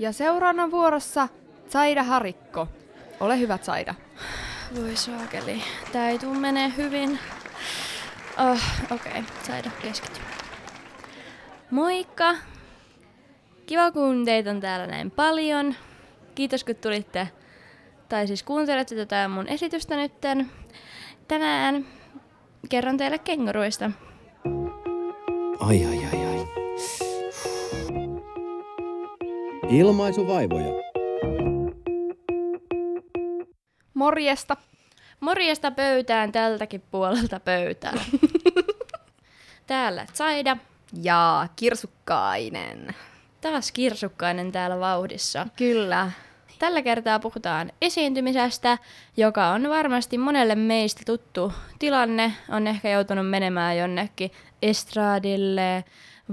Ja seuraavana vuorossa Saida Harikko. Ole hyvä, Saida. Voi saakeli. Tää ei tuu menee hyvin. Oh, Okei, okay. Saida keskity. Moikka! Kiva kun teitä on täällä näin paljon. Kiitos kun tulitte, tai siis kuuntelette tätä mun esitystä nytten. Tänään kerron teille kenguruista. Ai ai ai Ilmaisuvaivoja. Morjesta. Morjesta pöytään tältäkin puolelta pöytää. täällä Saida. Ja Kirsukkainen. Taas kirsukkainen täällä vauhdissa. Kyllä. Tällä kertaa puhutaan esiintymisestä, joka on varmasti monelle meistä tuttu tilanne. On ehkä joutunut menemään jonnekin estraadille,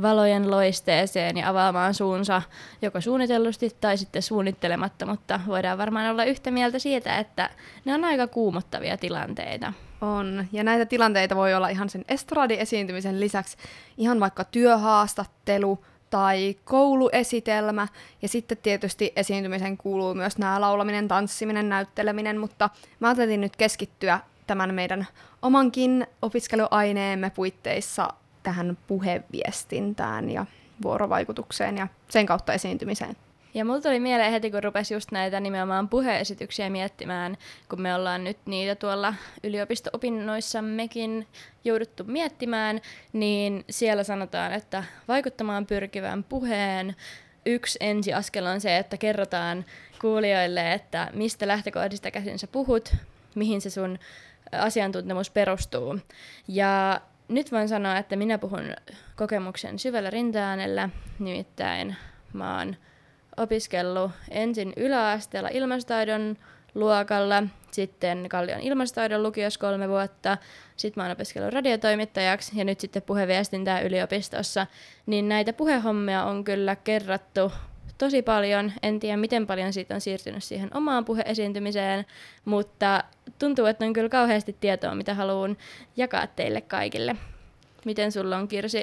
valojen loisteeseen ja avaamaan suunsa joko suunnitellusti tai sitten suunnittelematta, mutta voidaan varmaan olla yhtä mieltä siitä, että ne on aika kuumottavia tilanteita. On. Ja näitä tilanteita voi olla ihan sen estradi-esiintymisen lisäksi ihan vaikka työhaastattelu tai kouluesitelmä. Ja sitten tietysti esiintymisen kuuluu myös nämä laulaminen, tanssiminen, näytteleminen, mutta mä ajattelin nyt keskittyä tämän meidän omankin opiskeluaineemme puitteissa tähän puheviestintään ja vuorovaikutukseen ja sen kautta esiintymiseen. Ja mulla tuli mieleen heti, kun rupesi just näitä nimenomaan puheesityksiä miettimään, kun me ollaan nyt niitä tuolla yliopisto-opinnoissammekin jouduttu miettimään, niin siellä sanotaan, että vaikuttamaan pyrkivän puheen yksi ensiaskel on se, että kerrotaan kuulijoille, että mistä lähtökohdista käsin sä puhut, mihin se sun asiantuntemus perustuu. Ja nyt voin sanoa, että minä puhun kokemuksen syvällä rintaäänellä, nimittäin mä oon opiskellut ensin yläasteella ilmastotaidon luokalla, sitten Kallion ilmastotaidon lukiossa kolme vuotta, sitten mä oon opiskellut radiotoimittajaksi ja nyt sitten puheviestintää yliopistossa, niin näitä puhehommia on kyllä kerrattu tosi paljon. En tiedä, miten paljon siitä on siirtynyt siihen omaan puheesiintymiseen, mutta tuntuu, että on kyllä kauheasti tietoa, mitä haluan jakaa teille kaikille. Miten sulla on, Kirsi,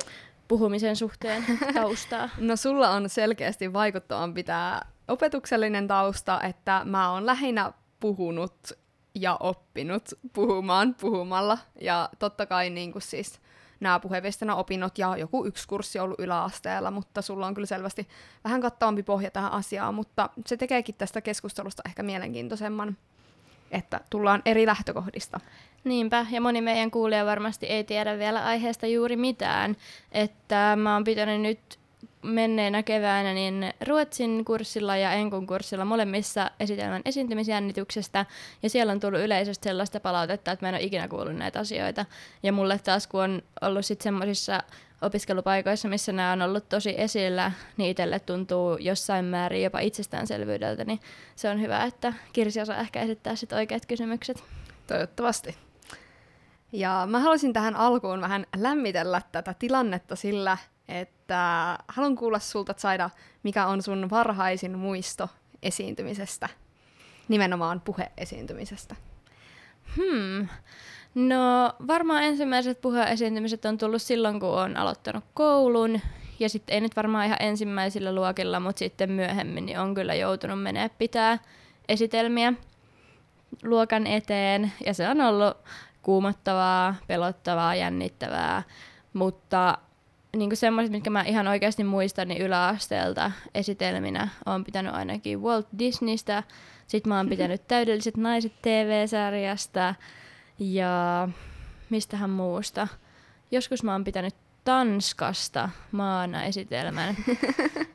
puhumisen suhteen taustaa? No sulla on selkeästi vaikuttavampi tämä opetuksellinen tausta, että mä oon lähinnä puhunut ja oppinut puhumaan puhumalla. Ja totta kai niin kuin siis nämä puheviestinnän opinnot ja joku yksi kurssi ollut yläasteella, mutta sulla on kyllä selvästi vähän kattavampi pohja tähän asiaan, mutta se tekeekin tästä keskustelusta ehkä mielenkiintoisemman, että tullaan eri lähtökohdista. Niinpä, ja moni meidän kuulija varmasti ei tiedä vielä aiheesta juuri mitään, että mä oon pitänyt nyt menneenä keväänä niin Ruotsin kurssilla ja Enkun kurssilla molemmissa esitelmän esiintymisjännityksestä, ja siellä on tullut yleisesti sellaista palautetta, että mä en ole ikinä kuullut näitä asioita. Ja mulle taas, kun on ollut sitten semmoisissa opiskelupaikoissa, missä nämä on ollut tosi esillä, niin itselle tuntuu jossain määrin jopa itsestäänselvyydeltä, niin se on hyvä, että Kirsi osaa ehkä esittää sitten oikeat kysymykset. Toivottavasti. Ja mä haluaisin tähän alkuun vähän lämmitellä tätä tilannetta sillä, että haluan kuulla sulta, Saida, mikä on sun varhaisin muisto esiintymisestä, nimenomaan puheesiintymisestä. Hmm. No varmaan ensimmäiset puheesiintymiset on tullut silloin, kun on aloittanut koulun. Ja sitten ei nyt varmaan ihan ensimmäisillä luokilla, mutta sitten myöhemmin niin on kyllä joutunut menee pitää esitelmiä luokan eteen. Ja se on ollut kuumottavaa, pelottavaa, jännittävää. Mutta niin semmoiset, mitkä mä ihan oikeasti muistan, niin yläasteelta esitelminä on pitänyt ainakin Walt Disneystä. Sitten mä oon pitänyt Täydelliset naiset TV-sarjasta ja mistähän muusta. Joskus mä oon pitänyt Tanskasta maana esitelmän.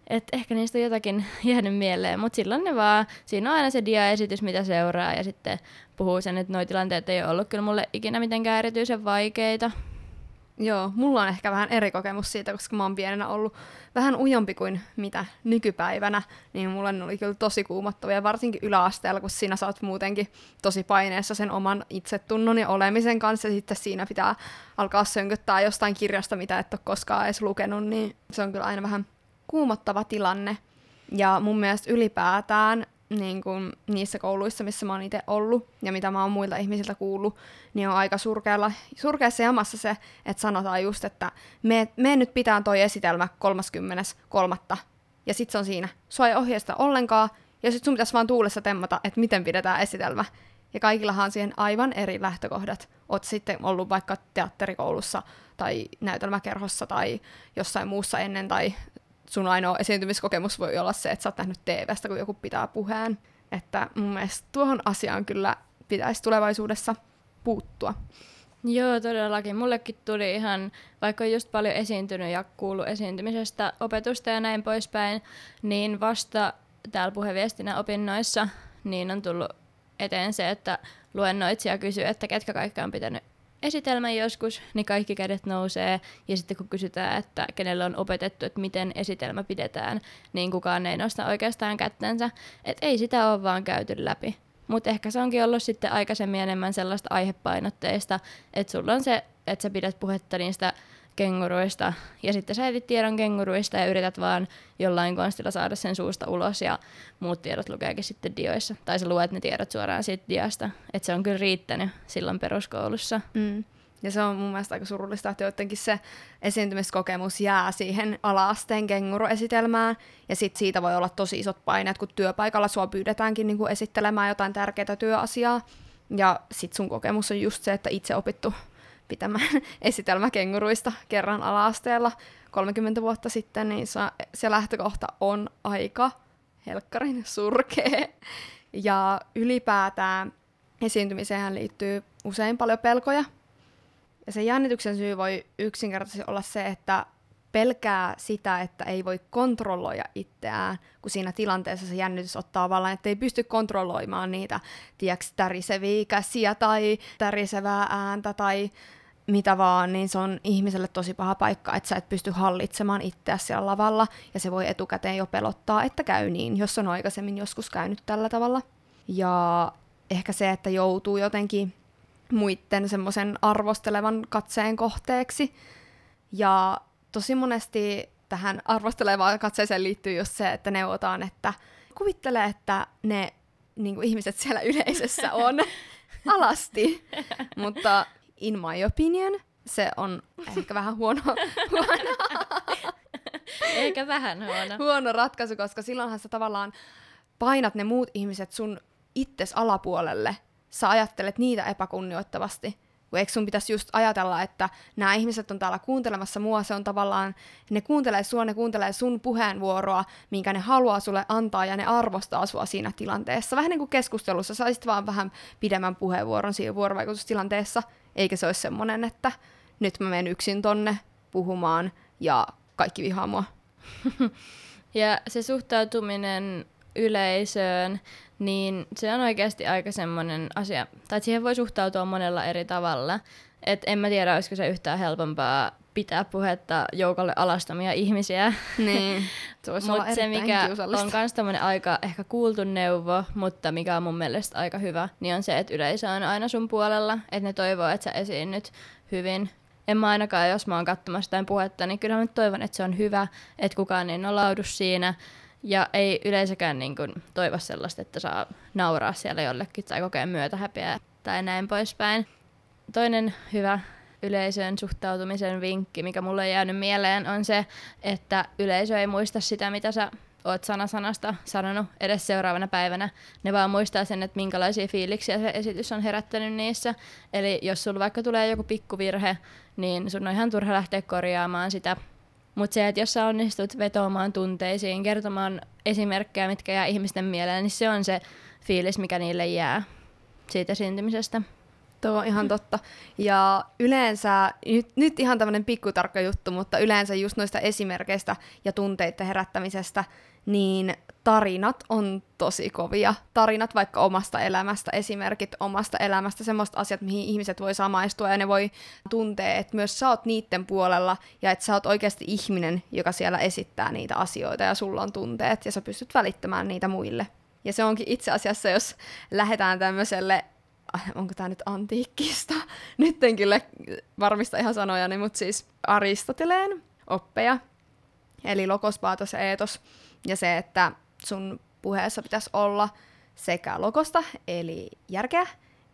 Et ehkä niistä on jotakin jäänyt mieleen, mutta silloin ne vaan, siinä on aina se diaesitys, mitä seuraa, ja sitten puhuu sen, että nuo tilanteet ei ole ollut kyllä mulle ikinä mitenkään erityisen vaikeita. Joo, mulla on ehkä vähän eri kokemus siitä, koska mä oon pienenä ollut vähän ujompi kuin mitä nykypäivänä, niin mulle ne oli kyllä tosi kuumottavia, varsinkin yläasteella, kun siinä saat muutenkin tosi paineessa sen oman itsetunnon ja olemisen kanssa, ja sitten siinä pitää alkaa sönköttää jostain kirjasta, mitä et ole koskaan edes lukenut, niin se on kyllä aina vähän kuumottava tilanne. Ja mun mielestä ylipäätään niin kuin niissä kouluissa, missä mä oon itse ollut ja mitä mä oon muilta ihmisiltä kuullut, niin on aika surkealla, surkeassa jamassa se, että sanotaan just, että me, me nyt pitää toi esitelmä 33. ja sit se on siinä. Sua ei ohjeista ollenkaan, ja sit sun pitäisi vaan tuulessa temmata, että miten pidetään esitelmä. Ja kaikillahan on siihen aivan eri lähtökohdat. Oot sitten ollut vaikka teatterikoulussa tai näytelmäkerhossa tai jossain muussa ennen, tai sun ainoa esiintymiskokemus voi olla se, että sä oot nähnyt TVstä, kun joku pitää puheen. Että mun mielestä tuohon asiaan kyllä pitäisi tulevaisuudessa puuttua. Joo, todellakin. Mullekin tuli ihan, vaikka just paljon esiintynyt ja kuullut esiintymisestä opetusta ja näin poispäin, niin vasta täällä puheviestinnän opinnoissa niin on tullut eteen se, että luennoitsija kysyy, että ketkä kaikki on pitänyt esitelmän joskus, niin kaikki kädet nousee. Ja sitten kun kysytään, että kenelle on opetettu, että miten esitelmä pidetään, niin kukaan ei nosta oikeastaan kättensä. Että ei sitä ole vaan käyty läpi. Mutta ehkä se onkin ollut sitten aikaisemmin enemmän sellaista aihepainotteista, että sulla on se, että sä pidät puhetta niistä kenguruista, ja sitten sä etit tiedon kenguruista ja yrität vaan jollain konstilla saada sen suusta ulos, ja muut tiedot lukeekin sitten dioissa. Tai sä luet ne tiedot suoraan siitä diasta. Että se on kyllä riittänyt silloin peruskoulussa. Mm. Ja se on mun mielestä aika surullista, että jotenkin se esiintymiskokemus jää siihen ala-asteen kenguruesitelmään, ja sit siitä voi olla tosi isot paineet, kun työpaikalla sua pyydetäänkin niin kuin esittelemään jotain tärkeää työasiaa, ja sit sun kokemus on just se, että itse opittu pitämään esitelmä kenguruista kerran ala-asteella 30 vuotta sitten, niin se, lähtökohta on aika helkkarin surkea. Ja ylipäätään esiintymiseen liittyy usein paljon pelkoja, ja se jännityksen syy voi yksinkertaisesti olla se, että pelkää sitä, että ei voi kontrolloida itseään, kun siinä tilanteessa se jännitys ottaa vallan, että ei pysty kontrolloimaan niitä, tiedätkö, täriseviä käsiä tai tärisevää ääntä tai mitä vaan, niin se on ihmiselle tosi paha paikka, että sä et pysty hallitsemaan itseä siellä lavalla, ja se voi etukäteen jo pelottaa, että käy niin, jos on aikaisemmin joskus käynyt tällä tavalla. Ja ehkä se, että joutuu jotenkin muiden semmoisen arvostelevan katseen kohteeksi. Ja tosi monesti tähän arvostelevaan katseeseen liittyy just se, että neuvotaan, että kuvittele, että ne niin kuin ihmiset siellä yleisössä on alasti. Mutta in my opinion, se on ehkä vähän huono, huono, Ehkä vähän huono. huono ratkaisu, koska silloinhan sä tavallaan painat ne muut ihmiset sun itses alapuolelle sä ajattelet niitä epäkunnioittavasti. Kun eikö sun pitäisi just ajatella, että nämä ihmiset on täällä kuuntelemassa mua, se on tavallaan, ne kuuntelee sua, ne kuuntelee sun puheenvuoroa, minkä ne haluaa sulle antaa, ja ne arvostaa sua siinä tilanteessa. Vähän niin kuin keskustelussa, saisit vaan vähän pidemmän puheenvuoron siinä vuorovaikutustilanteessa, eikä se olisi semmoinen, että nyt mä menen yksin tonne puhumaan, ja kaikki vihaa mua. ja se suhtautuminen yleisöön, niin se on oikeasti aika semmoinen asia, tai siihen voi suhtautua monella eri tavalla. Et en mä tiedä, olisiko se yhtään helpompaa pitää puhetta joukolle alastamia ihmisiä. Niin, olla se, mikä on myös tämmöinen aika ehkä kuultu neuvo, mutta mikä on mun mielestä aika hyvä, niin on se, että yleisö on aina sun puolella, että ne toivoo, että sä esiinnyt hyvin. En mä ainakaan, jos mä oon katsomassa jotain puhetta, niin kyllä mä toivon, että se on hyvä, että kukaan ei nolaudu siinä, ja ei yleensäkään niin kuin toivo sellaista, että saa nauraa siellä jollekin tai kokea myötähäpeää tai näin poispäin. Toinen hyvä yleisön suhtautumisen vinkki, mikä mulle on jäänyt mieleen, on se, että yleisö ei muista sitä, mitä sä oot sana sanasta sanonut edes seuraavana päivänä. Ne vaan muistaa sen, että minkälaisia fiiliksiä se esitys on herättänyt niissä. Eli jos sulla vaikka tulee joku pikkuvirhe, niin sun on ihan turha lähteä korjaamaan sitä mutta se, että jos sä onnistut vetoamaan tunteisiin, kertomaan esimerkkejä, mitkä jää ihmisten mieleen, niin se on se fiilis, mikä niille jää siitä esiintymisestä. Tuo on ihan totta. Ja yleensä, nyt, nyt ihan tämmöinen pikkutarkka juttu, mutta yleensä just noista esimerkkeistä ja tunteiden herättämisestä, niin tarinat on tosi kovia. Tarinat vaikka omasta elämästä, esimerkit omasta elämästä, semmoista asiat, mihin ihmiset voi samaistua ja ne voi tuntea, että myös sä oot niiden puolella ja että sä oot oikeasti ihminen, joka siellä esittää niitä asioita ja sulla on tunteet ja sä pystyt välittämään niitä muille. Ja se onkin itse asiassa, jos lähdetään tämmöiselle onko tämä nyt antiikkista? Nyt en kyllä varmista ihan sanojani, mutta siis Aristoteleen oppeja, eli lokos, paatos ja eetos, ja se, että sun puheessa pitäisi olla sekä lokosta, eli järkeä,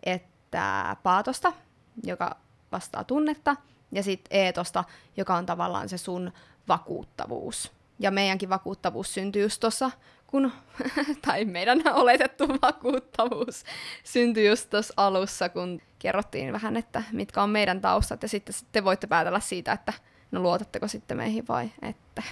että paatosta, joka vastaa tunnetta, ja sitten eetosta, joka on tavallaan se sun vakuuttavuus. Ja meidänkin vakuuttavuus syntyi just tuossa, kun, tai meidän oletettu vakuuttavuus syntyi just tuossa alussa, kun kerrottiin vähän, että mitkä on meidän taustat, ja sitten te voitte päätellä siitä, että no luotatteko sitten meihin vai ette.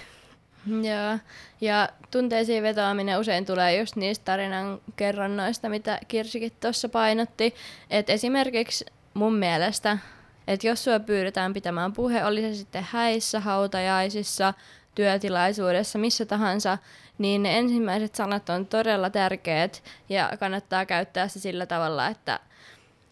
Joo, ja tunteisiin vetoaminen usein tulee just niistä tarinan kerronnoista, mitä Kirsikin tuossa painotti. Et esimerkiksi mun mielestä, että jos sua pyydetään pitämään puhe, oli se sitten häissä, hautajaisissa, työtilaisuudessa, missä tahansa, niin ne ensimmäiset sanat on todella tärkeät ja kannattaa käyttää se sillä tavalla, että –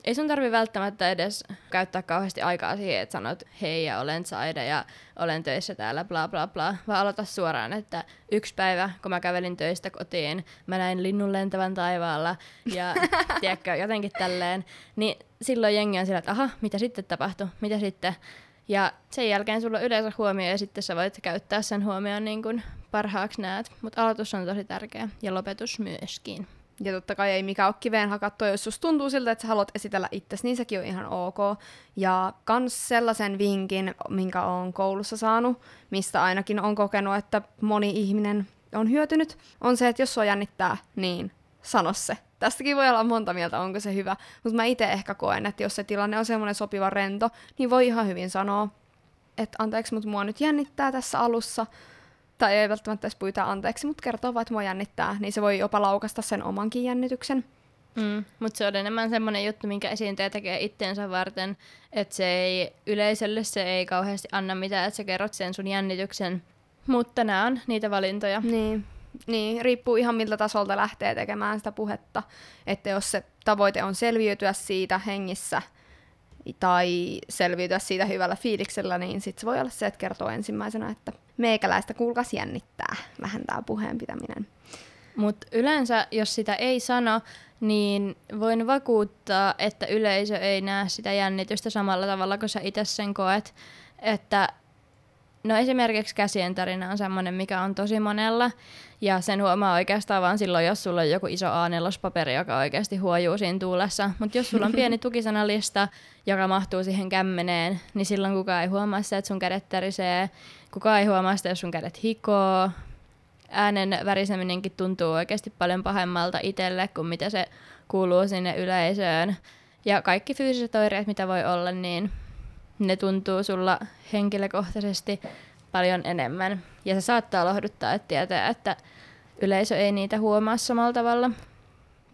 ei sun tarvi välttämättä edes käyttää kauheasti aikaa siihen, että sanot hei ja olen Saida ja olen töissä täällä bla bla bla, vaan aloita suoraan, että yksi päivä, kun mä kävelin töistä kotiin, mä näin linnun lentävän taivaalla ja tiedätkö, jotenkin tälleen, niin silloin jengi on sillä, että aha, mitä sitten tapahtui, mitä sitten, ja sen jälkeen sulla on yleensä huomio ja sitten sä voit käyttää sen huomioon niin kuin parhaaksi näet, mutta aloitus on tosi tärkeä ja lopetus myöskin. Ja totta kai ei mikä ole kiveen hakattua, jos susta tuntuu siltä, että sä haluat esitellä itsesi, niin sekin on ihan ok. Ja kans sellaisen vinkin, minkä on koulussa saanut, mistä ainakin on kokenut, että moni ihminen on hyötynyt, on se, että jos sua jännittää, niin sano se. Tästäkin voi olla monta mieltä, onko se hyvä, mutta mä itse ehkä koen, että jos se tilanne on semmoinen sopiva rento, niin voi ihan hyvin sanoa, että anteeksi, mutta mua nyt jännittää tässä alussa, tai ei välttämättä edes pyytää anteeksi, mutta kertoo vaan, että mua jännittää, niin se voi jopa laukasta sen omankin jännityksen. Mm, mutta se on enemmän semmoinen juttu, minkä esiintyjä tekee itteensä varten, että se ei yleisölle se ei kauheasti anna mitään, että sä kerrot sen sun jännityksen. Mutta nämä on niitä valintoja. Niin. Niin, riippuu ihan miltä tasolta lähtee tekemään sitä puhetta. Että jos se tavoite on selviytyä siitä hengissä tai selviytyä siitä hyvällä fiiliksellä, niin sitten se voi olla se, että kertoo ensimmäisenä, että meikäläistä kuulkas jännittää vähän tämä puheen pitäminen. Mutta yleensä, jos sitä ei sano, niin voin vakuuttaa, että yleisö ei näe sitä jännitystä samalla tavalla kuin sä itse sen koet. Että No esimerkiksi käsien tarina on semmoinen, mikä on tosi monella, ja sen huomaa oikeastaan vaan silloin, jos sulla on joku iso A4-paperi, joka oikeasti huojuu siinä tuulessa. Mutta jos sulla on pieni tukisanalista, joka mahtuu siihen kämmeneen, niin silloin kukaan ei huomaa sitä, että sun kädet tärisee. Kukaan ei huomaa sitä, jos sun kädet hikoo. Äänen väriseminenkin tuntuu oikeasti paljon pahemmalta itselle kuin mitä se kuuluu sinne yleisöön. Ja kaikki fyysiset oireet, mitä voi olla, niin ne tuntuu sulla henkilökohtaisesti paljon enemmän. Ja se saattaa lohduttaa, että tietää, että yleisö ei niitä huomaa samalla tavalla.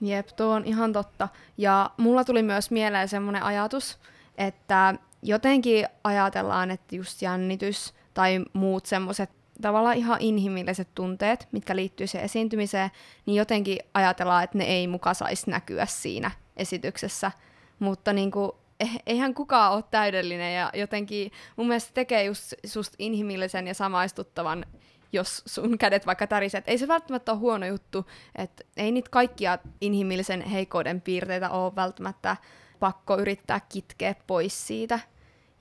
Jep, tuo on ihan totta. Ja mulla tuli myös mieleen semmoinen ajatus, että jotenkin ajatellaan, että just jännitys tai muut semmoiset tavallaan ihan inhimilliset tunteet, mitkä liittyy siihen esiintymiseen, niin jotenkin ajatellaan, että ne ei muka saisi näkyä siinä esityksessä. Mutta niin kuin eihän kukaan ole täydellinen ja jotenkin mun mielestä tekee just sust inhimillisen ja samaistuttavan, jos sun kädet vaikka täriset. Ei se välttämättä ole huono juttu, että ei niitä kaikkia inhimillisen heikkouden piirteitä ole välttämättä pakko yrittää kitkeä pois siitä.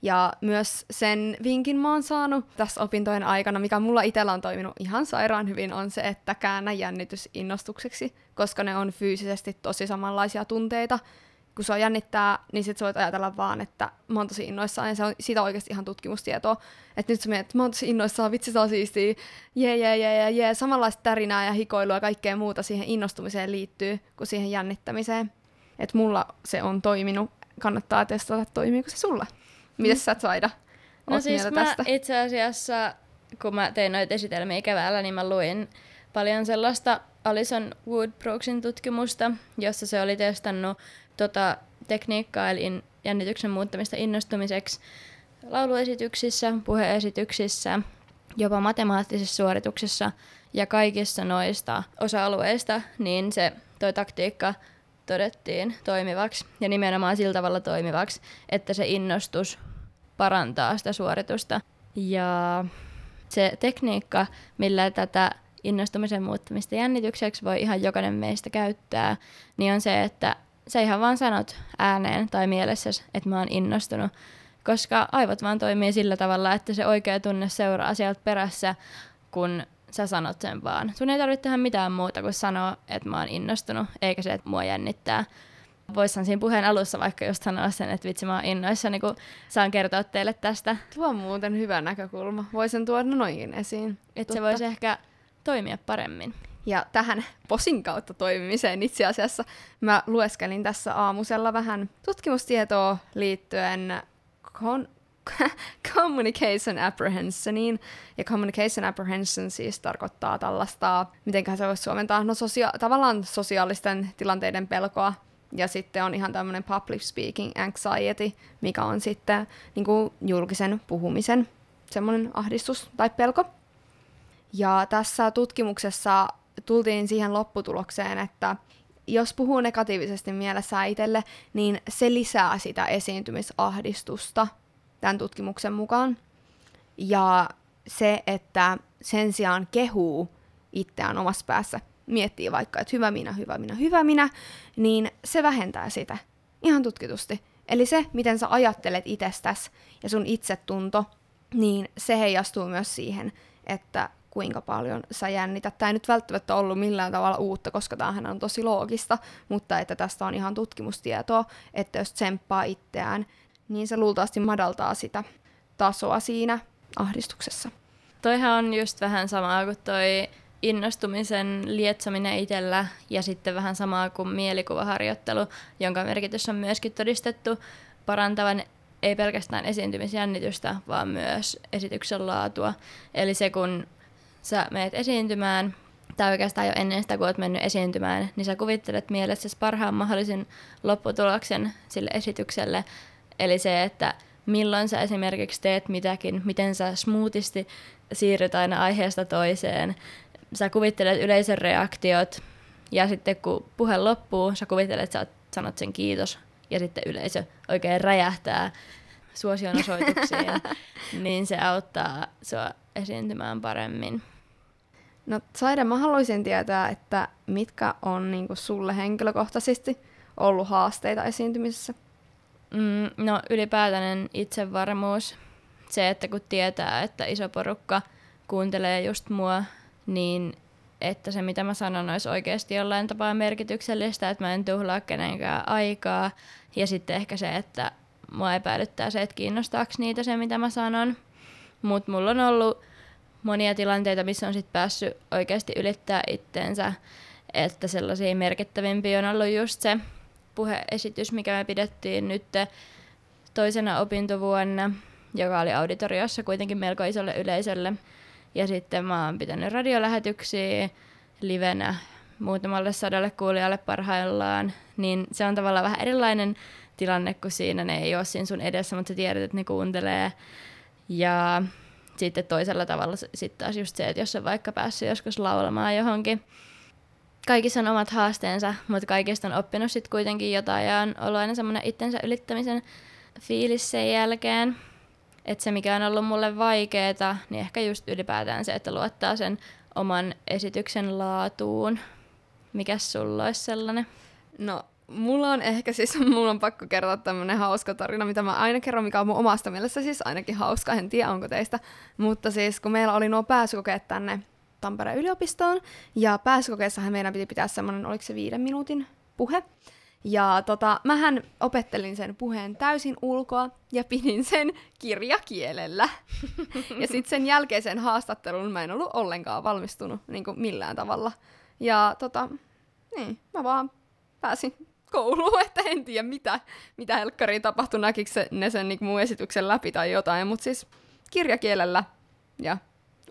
Ja myös sen vinkin mä oon saanut tässä opintojen aikana, mikä mulla itsellä on toiminut ihan sairaan hyvin, on se, että käännä jännitys innostukseksi, koska ne on fyysisesti tosi samanlaisia tunteita kun se on jännittää, niin sit sä voit ajatella vaan, että mä oon tosi innoissaan, ja se on siitä oikeasti ihan tutkimustietoa. Että nyt sä mietit, että mä oon tosi innoissaan, vitsi se on siistiä, jee, jee, jee, jee, jee. Samanlaista tärinää ja hikoilua ja kaikkea muuta siihen innostumiseen liittyy kuin siihen jännittämiseen. Että mulla se on toiminut, kannattaa testata, toimiiko se sulla. Mites mm. sä Saida? No siis mä tästä? itse asiassa, kun mä tein noita esitelmiä keväällä, niin mä luin paljon sellaista Alison Woodbrooksin tutkimusta, jossa se oli testannut tota, tekniikkaa, eli jännityksen muuttamista innostumiseksi lauluesityksissä, puheesityksissä, jopa matemaattisissa suorituksissa ja kaikissa noista osa-alueista, niin se toi taktiikka todettiin toimivaksi ja nimenomaan sillä tavalla toimivaksi, että se innostus parantaa sitä suoritusta. Ja se tekniikka, millä tätä innostumisen muuttamista jännitykseksi voi ihan jokainen meistä käyttää, niin on se, että sä ihan vaan sanot ääneen tai mielessä, että mä oon innostunut, koska aivot vaan toimii sillä tavalla, että se oikea tunne seuraa sieltä perässä, kun sä sanot sen vaan. Sun ei tarvitse tehdä mitään muuta kuin sanoa, että mä oon innostunut, eikä se, että mua jännittää. Voisin siinä puheen alussa vaikka just sanoa sen, että vitsi mä oon innoissani, kun saan kertoa teille tästä. Tuo on muuten hyvä näkökulma. Voisin tuoda noin esiin. Että se voisi ehkä toimia paremmin. Ja tähän posin kautta toimimiseen itse asiassa mä lueskelin tässä aamusella vähän tutkimustietoa liittyen kon- communication apprehensioniin. Ja communication apprehension siis tarkoittaa tällaista, miten se voisi suomentaa, no sosia- tavallaan sosiaalisten tilanteiden pelkoa. Ja sitten on ihan tämmöinen public speaking anxiety, mikä on sitten niin kuin julkisen puhumisen semmoinen ahdistus tai pelko. Ja tässä tutkimuksessa tultiin siihen lopputulokseen, että jos puhuu negatiivisesti mielessä itselle, niin se lisää sitä esiintymisahdistusta tämän tutkimuksen mukaan. Ja se, että sen sijaan kehuu itseään omassa päässä, miettii vaikka, että hyvä minä, hyvä minä, hyvä minä, niin se vähentää sitä ihan tutkitusti. Eli se, miten sä ajattelet itsestäsi ja sun itsetunto, niin se heijastuu myös siihen, että kuinka paljon sä jännität. Tämä ei nyt välttämättä ollut millään tavalla uutta, koska tämähän on tosi loogista, mutta että tästä on ihan tutkimustietoa, että jos tsemppaa itseään, niin se luultavasti madaltaa sitä tasoa siinä ahdistuksessa. Toihan on just vähän samaa kuin toi innostumisen lietsominen itsellä ja sitten vähän samaa kuin mielikuvaharjoittelu, jonka merkitys on myöskin todistettu parantavan ei pelkästään esiintymisjännitystä, vaan myös esityksen laatua. Eli se, kun sä meet esiintymään, tai oikeastaan jo ennen sitä, kun oot mennyt esiintymään, niin sä kuvittelet mielessäsi parhaan mahdollisen lopputuloksen sille esitykselle. Eli se, että milloin sä esimerkiksi teet mitäkin, miten sä smoothisti siirryt aina aiheesta toiseen. Sä kuvittelet yleisön reaktiot, ja sitten kun puhe loppuu, sä kuvittelet, että sä sanot sen kiitos, ja sitten yleisö oikein räjähtää suosion osoituksiin, niin se auttaa sua esiintymään paremmin. No Saida, mä haluaisin tietää, että mitkä on niinku sulle henkilökohtaisesti ollut haasteita esiintymisessä? Mm, no ylipäätäinen itsevarmuus. Se, että kun tietää, että iso porukka kuuntelee just mua, niin että se mitä mä sanon olisi oikeasti jollain tapaa merkityksellistä, että mä en tuhlaa kenenkään aikaa. Ja sitten ehkä se, että mua epäilyttää se, että kiinnostaako niitä se, mitä mä sanon. Mutta mulla on ollut monia tilanteita, missä on sit päässyt oikeasti ylittää itteensä. Että sellaisia merkittävimpiä on ollut just se puheesitys, mikä me pidettiin nyt toisena opintovuonna, joka oli auditoriossa kuitenkin melko isolle yleisölle. Ja sitten mä oon pitänyt radiolähetyksiä livenä muutamalle sadalle kuulijalle parhaillaan, niin se on tavallaan vähän erilainen tilanne, kun siinä ne ei ole siinä sun edessä, mutta sä tiedät, että ne kuuntelee. Ja sitten toisella tavalla sitten taas just se, että jos on vaikka päässyt joskus laulamaan johonkin. Kaikissa on omat haasteensa, mutta kaikista on oppinut sitten kuitenkin jotain ja on ollut aina semmoinen itsensä ylittämisen fiilis sen jälkeen. Että se, mikä on ollut mulle vaikeeta, niin ehkä just ylipäätään se, että luottaa sen oman esityksen laatuun. Mikäs sulla olisi sellainen? No Mulla on ehkä siis, mulla on pakko kertoa tämmönen hauska tarina, mitä mä aina kerron, mikä on mun omasta mielestä siis ainakin hauska, en tiedä onko teistä. Mutta siis kun meillä oli nuo pääsykokeet tänne Tampereen yliopistoon, ja pääsykokeessahan meidän piti pitää semmoinen, oliko se viiden minuutin puhe. Ja tota, mähän opettelin sen puheen täysin ulkoa ja pidin sen kirjakielellä. ja sitten sen jälkeisen haastattelun mä en ollut ollenkaan valmistunut niin kuin millään tavalla. Ja tota, niin, mä vaan pääsin kouluun, että en tiedä mitä, mitä helkkariin tapahtui, näkikö se, ne sen niin mun esityksen läpi tai jotain, mutta siis kirjakielellä ja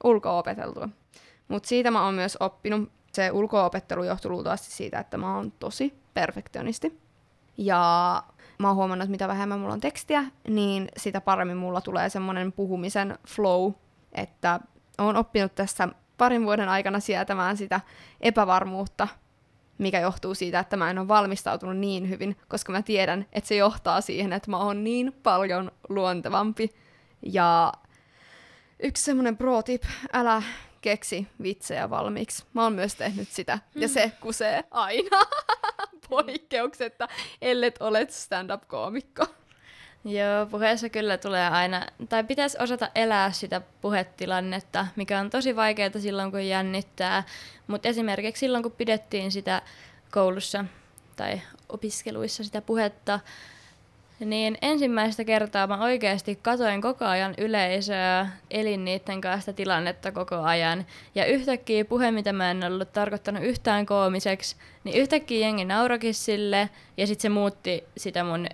ulko-opeteltua. Mutta siitä mä oon myös oppinut. Se ulko-opettelu johtui luultavasti siitä, että mä oon tosi perfektionisti. Ja mä oon huomannut, että mitä vähemmän mulla on tekstiä, niin sitä paremmin mulla tulee semmoinen puhumisen flow, että oon oppinut tässä parin vuoden aikana sietämään sitä epävarmuutta mikä johtuu siitä, että mä en ole valmistautunut niin hyvin, koska mä tiedän, että se johtaa siihen, että mä oon niin paljon luontevampi. Ja yksi semmoinen pro tip, älä keksi vitsejä valmiiksi. Mä oon myös tehnyt sitä, ja se kusee aina poikkeuksetta, ellet olet stand-up-koomikko. Joo, puheessa kyllä tulee aina, tai pitäisi osata elää sitä puhetilannetta, mikä on tosi vaikeaa silloin, kun jännittää. Mutta esimerkiksi silloin, kun pidettiin sitä koulussa tai opiskeluissa sitä puhetta, niin ensimmäistä kertaa mä oikeasti katoin koko ajan yleisöä, elin niiden kanssa tilannetta koko ajan. Ja yhtäkkiä puhe, mitä mä en ollut tarkoittanut yhtään koomiseksi, niin yhtäkkiä jengi naurakin sille, ja sitten se muutti sitä mun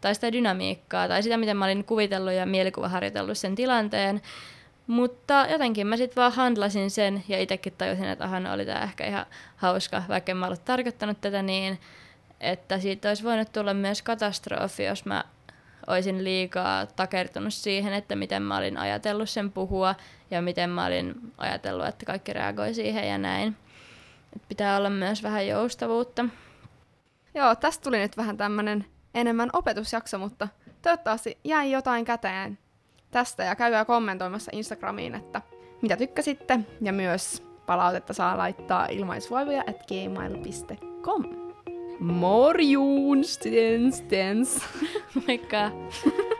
tai sitä dynamiikkaa, tai sitä, miten mä olin kuvitellut ja mielikuvaharjoitellut sen tilanteen. Mutta jotenkin mä sitten vaan handlasin sen, ja itsekin tajusin, että ahan oli tää ehkä ihan hauska, vaikka en mä ollut tarkoittanut tätä niin että siitä olisi voinut tulla myös katastrofi, jos mä olisin liikaa takertunut siihen, että miten mä olin ajatellut sen puhua ja miten mä olin ajatellut, että kaikki reagoi siihen ja näin. Et pitää olla myös vähän joustavuutta. Joo, tästä tuli nyt vähän tämmönen enemmän opetusjakso, mutta toivottavasti jäi jotain käteen tästä ja käykää kommentoimassa Instagramiin, että mitä tykkäsitte ja myös palautetta saa laittaa ilmaisvoivoja at gmail.com. Morjuns, stens, stens. Moikka!